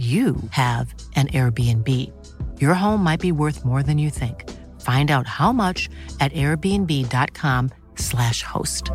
you have an Airbnb. Your home might be worth more than you think. Find out how much at airbnb.com/slash host.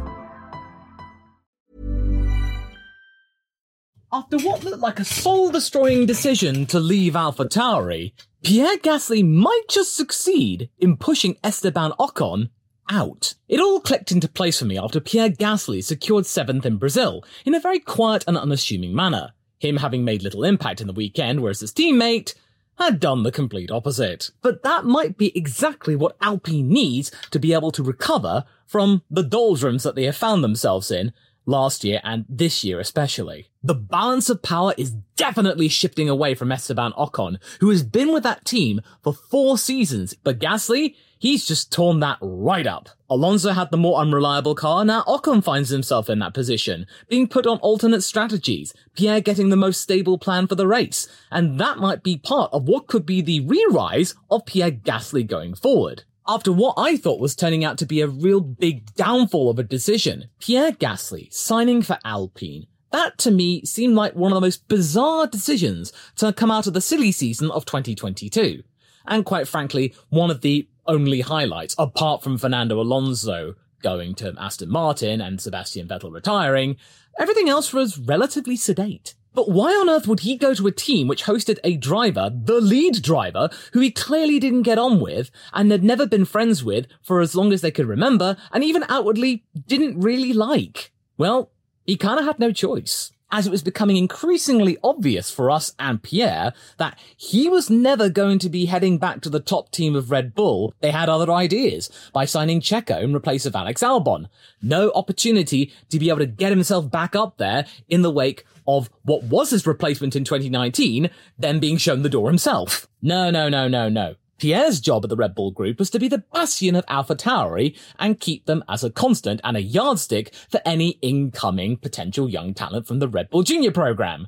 After what looked like a soul destroying decision to leave Alpha Tauri, Pierre Gasly might just succeed in pushing Esteban Ocon out. It all clicked into place for me after Pierre Gasly secured seventh in Brazil in a very quiet and unassuming manner, him having made little impact in the weekend, whereas his teammate had done the complete opposite. But that might be exactly what Alpine needs to be able to recover from the doldrums that they have found themselves in last year and this year especially. The balance of power is definitely shifting away from Esteban Ocon, who has been with that team for four seasons, but Gasly, he's just torn that right up. Alonso had the more unreliable car, now Ocon finds himself in that position, being put on alternate strategies, Pierre getting the most stable plan for the race, and that might be part of what could be the re-rise of Pierre Gasly going forward. After what I thought was turning out to be a real big downfall of a decision, Pierre Gasly signing for Alpine. That to me seemed like one of the most bizarre decisions to come out of the silly season of 2022. And quite frankly, one of the only highlights, apart from Fernando Alonso going to Aston Martin and Sebastian Vettel retiring, everything else was relatively sedate. But why on earth would he go to a team which hosted a driver, the lead driver, who he clearly didn't get on with and had never been friends with for as long as they could remember and even outwardly didn't really like? Well, he kind of had no choice. As it was becoming increasingly obvious for us and Pierre that he was never going to be heading back to the top team of Red Bull, they had other ideas by signing Checo in place of Alex Albon. No opportunity to be able to get himself back up there in the wake of what was his replacement in 2019, then being shown the door himself. No, no, no, no, no. Pierre's job at the Red Bull Group was to be the bastion of Alpha Tauri and keep them as a constant and a yardstick for any incoming potential young talent from the Red Bull Junior program.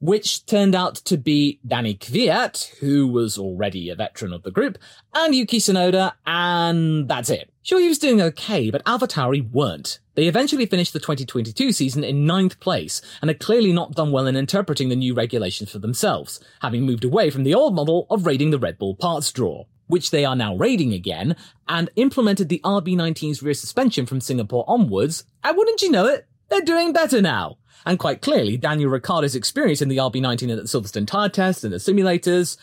Which turned out to be Danny Kvyat, who was already a veteran of the group, and Yuki Tsunoda, and that's it. Sure, he was doing okay, but AlphaTauri weren't. They eventually finished the 2022 season in ninth place, and had clearly not done well in interpreting the new regulations for themselves, having moved away from the old model of raiding the Red Bull parts drawer, which they are now raiding again, and implemented the RB19's rear suspension from Singapore onwards, and wouldn't you know it, they're doing better now. And quite clearly, Daniel Ricciardo's experience in the RB19 at the Silverstone tire test and the simulators,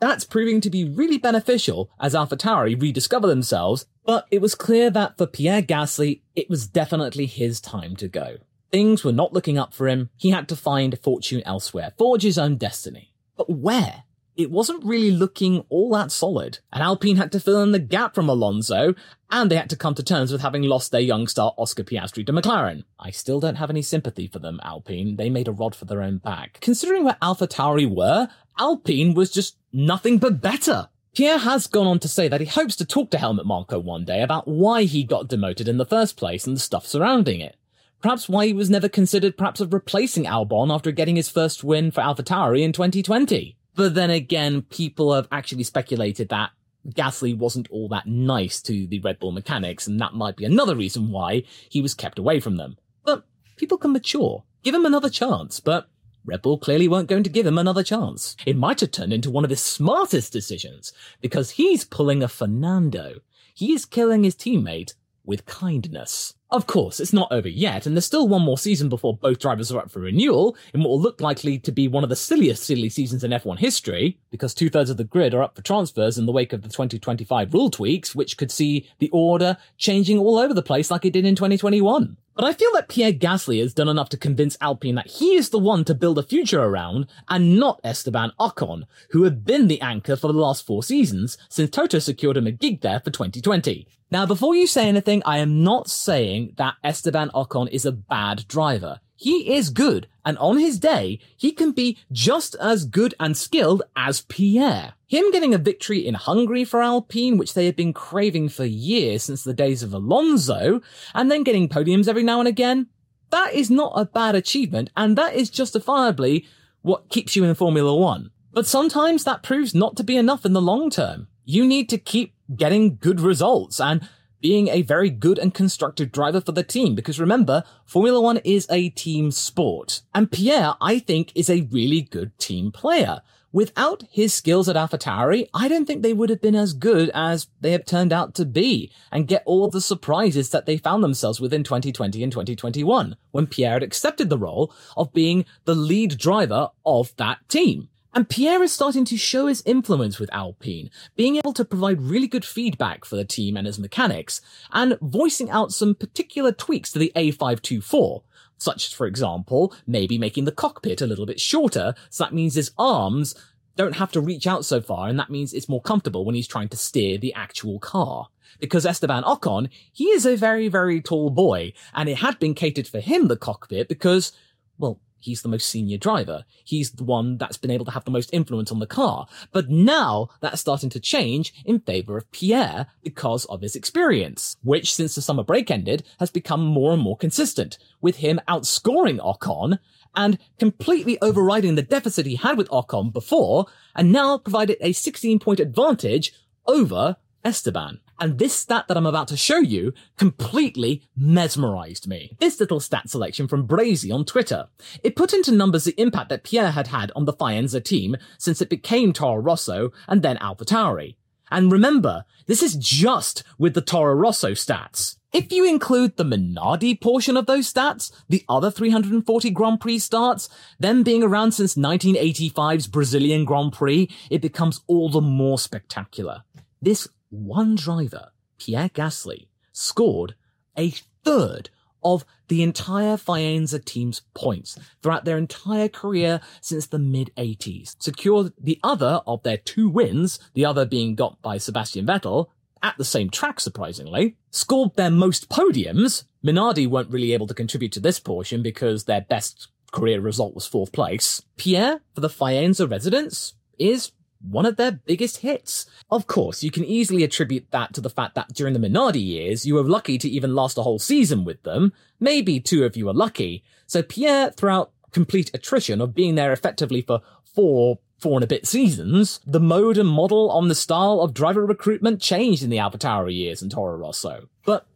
that's proving to be really beneficial as AlphaTauri rediscover themselves, but it was clear that for Pierre Gasly, it was definitely his time to go. Things were not looking up for him. He had to find fortune elsewhere, forge his own destiny. But where? It wasn't really looking all that solid, and Alpine had to fill in the gap from Alonso, and they had to come to terms with having lost their young star Oscar Piastri to McLaren. I still don't have any sympathy for them, Alpine. They made a rod for their own back. Considering where Alpha Tauri were, Alpine was just nothing but better. Pierre has gone on to say that he hopes to talk to Helmut Marko one day about why he got demoted in the first place and the stuff surrounding it. Perhaps why he was never considered perhaps of replacing Albon after getting his first win for AlphaTauri in 2020. But then again, people have actually speculated that Gasly wasn't all that nice to the Red Bull mechanics, and that might be another reason why he was kept away from them. But people can mature. Give him another chance, but Red Bull clearly weren't going to give him another chance. It might have turned into one of his smartest decisions, because he's pulling a Fernando. He is killing his teammate with kindness. Of course, it's not over yet, and there's still one more season before both drivers are up for renewal, in what will look likely to be one of the silliest silly seasons in F1 history, because two thirds of the grid are up for transfers in the wake of the 2025 rule tweaks, which could see the order changing all over the place like it did in 2021. But I feel that Pierre Gasly has done enough to convince Alpine that he is the one to build a future around, and not Esteban Ocon, who had been the anchor for the last four seasons, since Toto secured him a gig there for 2020. Now, before you say anything, I am not saying that Esteban Ocon is a bad driver. He is good, and on his day, he can be just as good and skilled as Pierre. Him getting a victory in Hungary for Alpine, which they had been craving for years since the days of Alonso, and then getting podiums every now and again, that is not a bad achievement, and that is justifiably what keeps you in Formula One. But sometimes that proves not to be enough in the long term. You need to keep getting good results and being a very good and constructive driver for the team. Because remember, Formula One is a team sport. And Pierre, I think, is a really good team player. Without his skills at AlphaTauri, I don't think they would have been as good as they have turned out to be and get all the surprises that they found themselves with in 2020 and 2021 when Pierre had accepted the role of being the lead driver of that team. And Pierre is starting to show his influence with Alpine, being able to provide really good feedback for the team and his mechanics, and voicing out some particular tweaks to the A524, such as, for example, maybe making the cockpit a little bit shorter, so that means his arms don't have to reach out so far, and that means it's more comfortable when he's trying to steer the actual car. Because Esteban Ocon, he is a very, very tall boy, and it had been catered for him, the cockpit, because, well, he's the most senior driver. He's the one that's been able to have the most influence on the car. But now that's starting to change in favor of Pierre because of his experience, which since the summer break ended has become more and more consistent, with him outscoring Ocon and completely overriding the deficit he had with Ocon before, and now provided a 16 point advantage over Esteban. And this stat that I'm about to show you completely mesmerized me. This little stat selection from Brazy on Twitter. It put into numbers the impact that Pierre had had on the Faenza team since it became Toro Rosso and then AlphaTauri. And remember, this is just with the Toro Rosso stats. If you include the Minardi portion of those stats, the other 340 Grand Prix starts, them being around since 1985's Brazilian Grand Prix, it becomes all the more spectacular. This one driver, Pierre Gasly, scored a third of the entire Faenza team's points throughout their entire career since the mid 80s, secured the other of their two wins, the other being got by Sebastian Vettel, at the same track surprisingly, scored their most podiums. Minardi weren't really able to contribute to this portion because their best career result was fourth place. Pierre, for the Faenza residents, is one of their biggest hits. Of course, you can easily attribute that to the fact that during the Minardi years, you were lucky to even last a whole season with them. Maybe two of you were lucky. So Pierre, throughout complete attrition of being there effectively for four, four and a bit seasons, the mode and model on the style of driver recruitment changed in the AlphaTauri years and Toro Rosso. But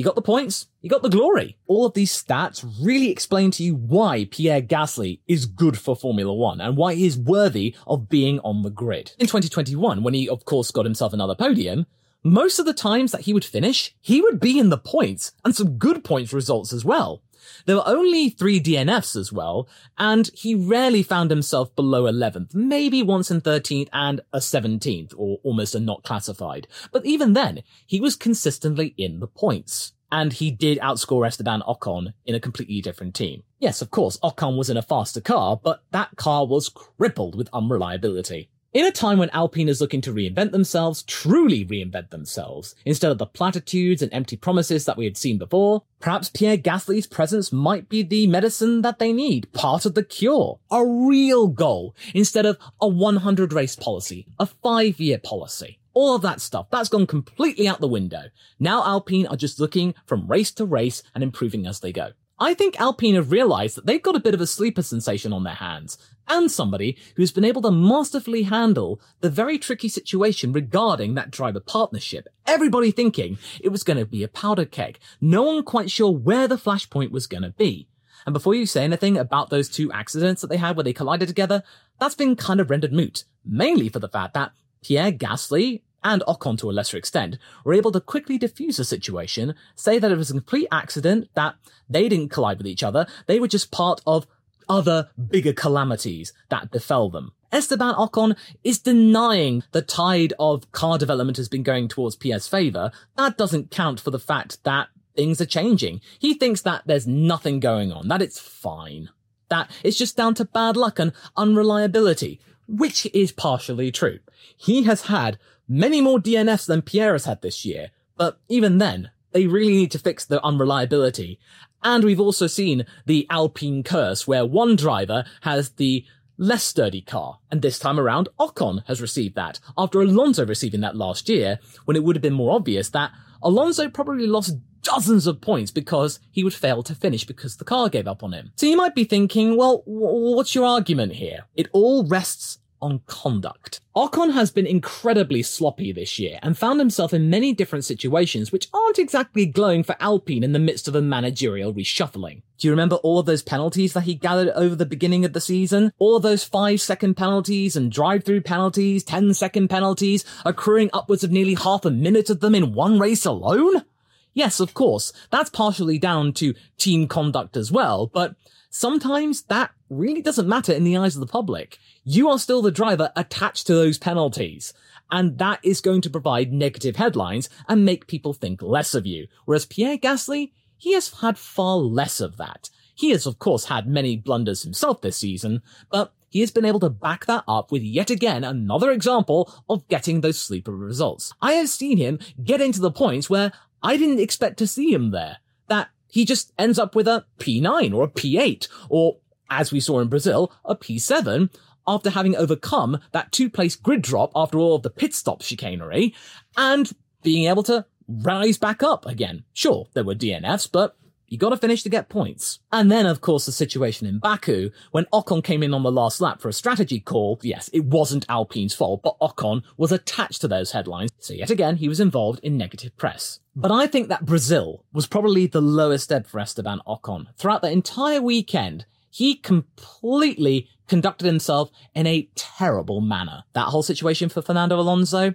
you got the points. You got the glory. All of these stats really explain to you why Pierre Gasly is good for Formula One and why he is worthy of being on the grid. In 2021, when he of course got himself another podium, most of the times that he would finish, he would be in the points and some good points results as well. There were only three DNFs as well, and he rarely found himself below 11th, maybe once in 13th and a 17th, or almost a not classified. But even then, he was consistently in the points. And he did outscore Esteban Ocon in a completely different team. Yes, of course, Ocon was in a faster car, but that car was crippled with unreliability. In a time when Alpine is looking to reinvent themselves, truly reinvent themselves, instead of the platitudes and empty promises that we had seen before, perhaps Pierre Gasly's presence might be the medicine that they need, part of the cure, a real goal, instead of a 100 race policy, a five year policy. All of that stuff, that's gone completely out the window. Now Alpine are just looking from race to race and improving as they go. I think Alpine have realized that they've got a bit of a sleeper sensation on their hands, and somebody who's been able to masterfully handle the very tricky situation regarding that driver partnership. Everybody thinking it was going to be a powder keg. No one quite sure where the flashpoint was going to be. And before you say anything about those two accidents that they had where they collided together, that's been kind of rendered moot. Mainly for the fact that Pierre Gasly and Ocon to a lesser extent, were able to quickly defuse the situation, say that it was a complete accident, that they didn't collide with each other, they were just part of other bigger calamities that befell them. Esteban Ocon is denying the tide of car development has been going towards Pierre's favour. That doesn't count for the fact that things are changing. He thinks that there's nothing going on, that it's fine. That it's just down to bad luck and unreliability, which is partially true. He has had many more DNFs than Pierre has had this year, but even then, they really need to fix the unreliability. And we've also seen the Alpine curse where one driver has the less sturdy car. And this time around, Ocon has received that after Alonso receiving that last year when it would have been more obvious that Alonso probably lost dozens of points because he would fail to finish because the car gave up on him. So you might be thinking, well, what's your argument here? It all rests on conduct. Ocon has been incredibly sloppy this year and found himself in many different situations which aren't exactly glowing for Alpine in the midst of a managerial reshuffling. Do you remember all of those penalties that he gathered over the beginning of the season? All of those five second penalties and drive through penalties, 10 second penalties, accruing upwards of nearly half a minute of them in one race alone? Yes, of course, that's partially down to team conduct as well, but sometimes that really doesn't matter in the eyes of the public. You are still the driver attached to those penalties. And that is going to provide negative headlines and make people think less of you. Whereas Pierre Gasly, he has had far less of that. He has, of course, had many blunders himself this season, but he has been able to back that up with yet again another example of getting those sleeper results. I have seen him get into the points where I didn't expect to see him there. That he just ends up with a P9 or a P8 or, as we saw in Brazil, a P7 after having overcome that two place grid drop after all of the pit stop chicanery and being able to rise back up again. Sure, there were DNFs, but you gotta finish to get points. And then, of course, the situation in Baku, when Ocon came in on the last lap for a strategy call, yes, it wasn't Alpine's fault, but Ocon was attached to those headlines, so yet again, he was involved in negative press. But I think that Brazil was probably the lowest ebb for Esteban Ocon. Throughout the entire weekend, he completely conducted himself in a terrible manner. That whole situation for Fernando Alonso,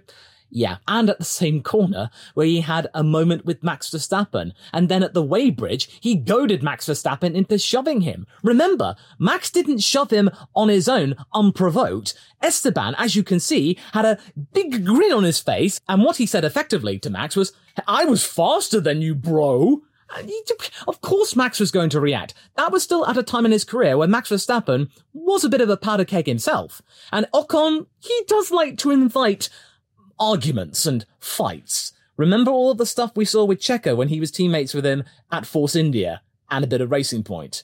yeah, and at the same corner where he had a moment with Max Verstappen, and then at the weighbridge, he goaded Max Verstappen into shoving him. Remember, Max didn't shove him on his own, unprovoked. Esteban, as you can see, had a big grin on his face, and what he said effectively to Max was, I was faster than you, bro. Of course Max was going to react. That was still at a time in his career when Max Verstappen was a bit of a powder keg himself. And Ocon, he does like to invite arguments and fights. Remember all of the stuff we saw with Checo when he was teammates with him at Force India and a bit of Racing Point?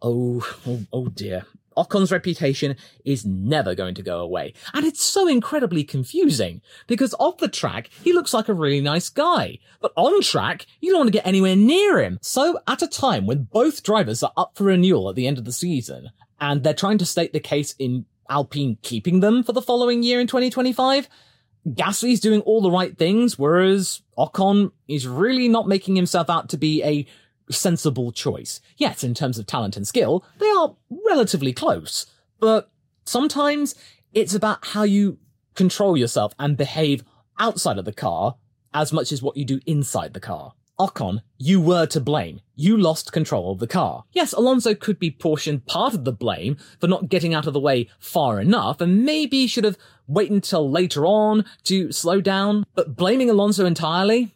Oh, oh, oh dear. Ocon's reputation is never going to go away. And it's so incredibly confusing because off the track, he looks like a really nice guy. But on track, you don't want to get anywhere near him. So at a time when both drivers are up for renewal at the end of the season and they're trying to state the case in Alpine keeping them for the following year in 2025, Gasly's doing all the right things, whereas Ocon is really not making himself out to be a sensible choice. Yes, in terms of talent and skill, they are relatively close, but sometimes it's about how you control yourself and behave outside of the car as much as what you do inside the car. Ocon, you were to blame. You lost control of the car. Yes, Alonso could be portioned part of the blame for not getting out of the way far enough and maybe should have waited until later on to slow down, but blaming Alonso entirely?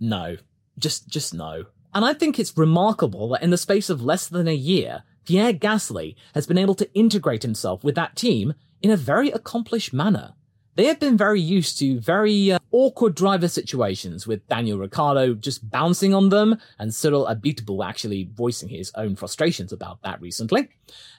No. Just, just no. And I think it's remarkable that in the space of less than a year, Pierre Gasly has been able to integrate himself with that team in a very accomplished manner. They have been very used to very uh, awkward driver situations with Daniel Ricciardo just bouncing on them and Cyril Abiteboul actually voicing his own frustrations about that recently.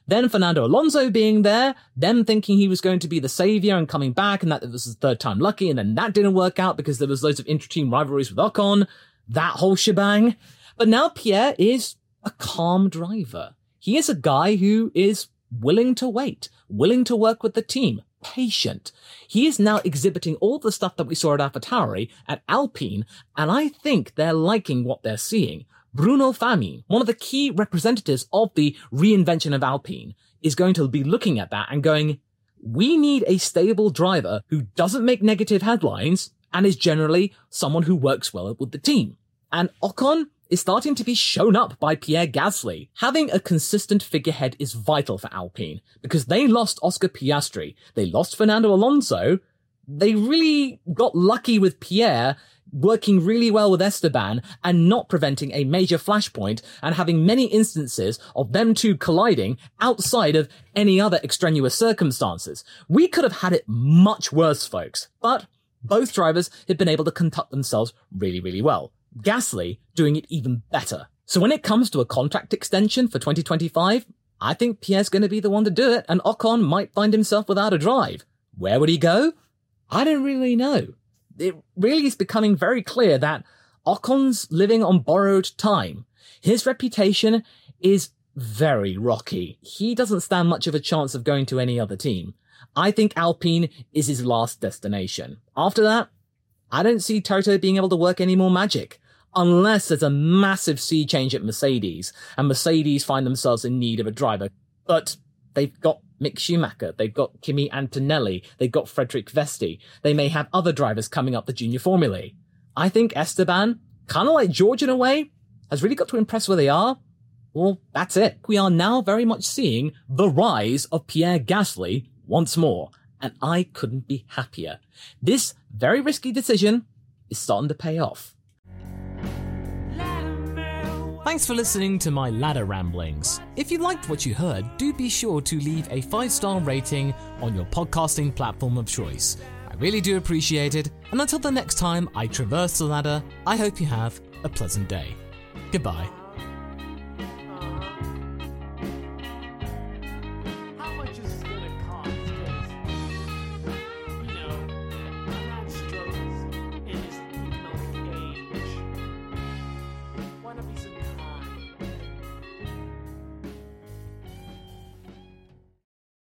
Then Fernando Alonso being there, them thinking he was going to be the savior and coming back and that it was his third time lucky and then that didn't work out because there was loads of intra-team rivalries with Ocon. That whole shebang. But now Pierre is a calm driver. He is a guy who is willing to wait, willing to work with the team, patient. He is now exhibiting all the stuff that we saw at AlphaTauri at Alpine, and I think they're liking what they're seeing. Bruno Famin, one of the key representatives of the reinvention of Alpine, is going to be looking at that and going, we need a stable driver who doesn't make negative headlines and is generally someone who works well with the team. And Ocon is starting to be shown up by Pierre Gasly. Having a consistent figurehead is vital for Alpine because they lost Oscar Piastri, they lost Fernando Alonso, they really got lucky with Pierre working really well with Esteban and not preventing a major flashpoint and having many instances of them two colliding outside of any other extraneous circumstances. We could have had it much worse, folks, but both drivers have been able to conduct themselves really, really well. Gasly doing it even better. So when it comes to a contract extension for 2025, I think Pierre's going to be the one to do it, and Ocon might find himself without a drive. Where would he go? I don't really know. It really is becoming very clear that Ocon's living on borrowed time. His reputation is very rocky. He doesn't stand much of a chance of going to any other team. I think Alpine is his last destination. After that, I don't see Toto being able to work any more magic. Unless there's a massive sea change at Mercedes, and Mercedes find themselves in need of a driver. But they've got Mick Schumacher, they've got Kimi Antonelli, they've got Frederik Vesti. They may have other drivers coming up the junior formulae. I think Esteban, kind of like George in a way, has really got to impress where they are. Well, that's it. We are now very much seeing the rise of Pierre Gasly once more, and I couldn't be happier. This very risky decision is starting to pay off. Thanks for listening to my ladder ramblings. If you liked what you heard, do be sure to leave a five star rating on your podcasting platform of choice. I really do appreciate it, and until the next time I traverse the ladder, I hope you have a pleasant day. Goodbye.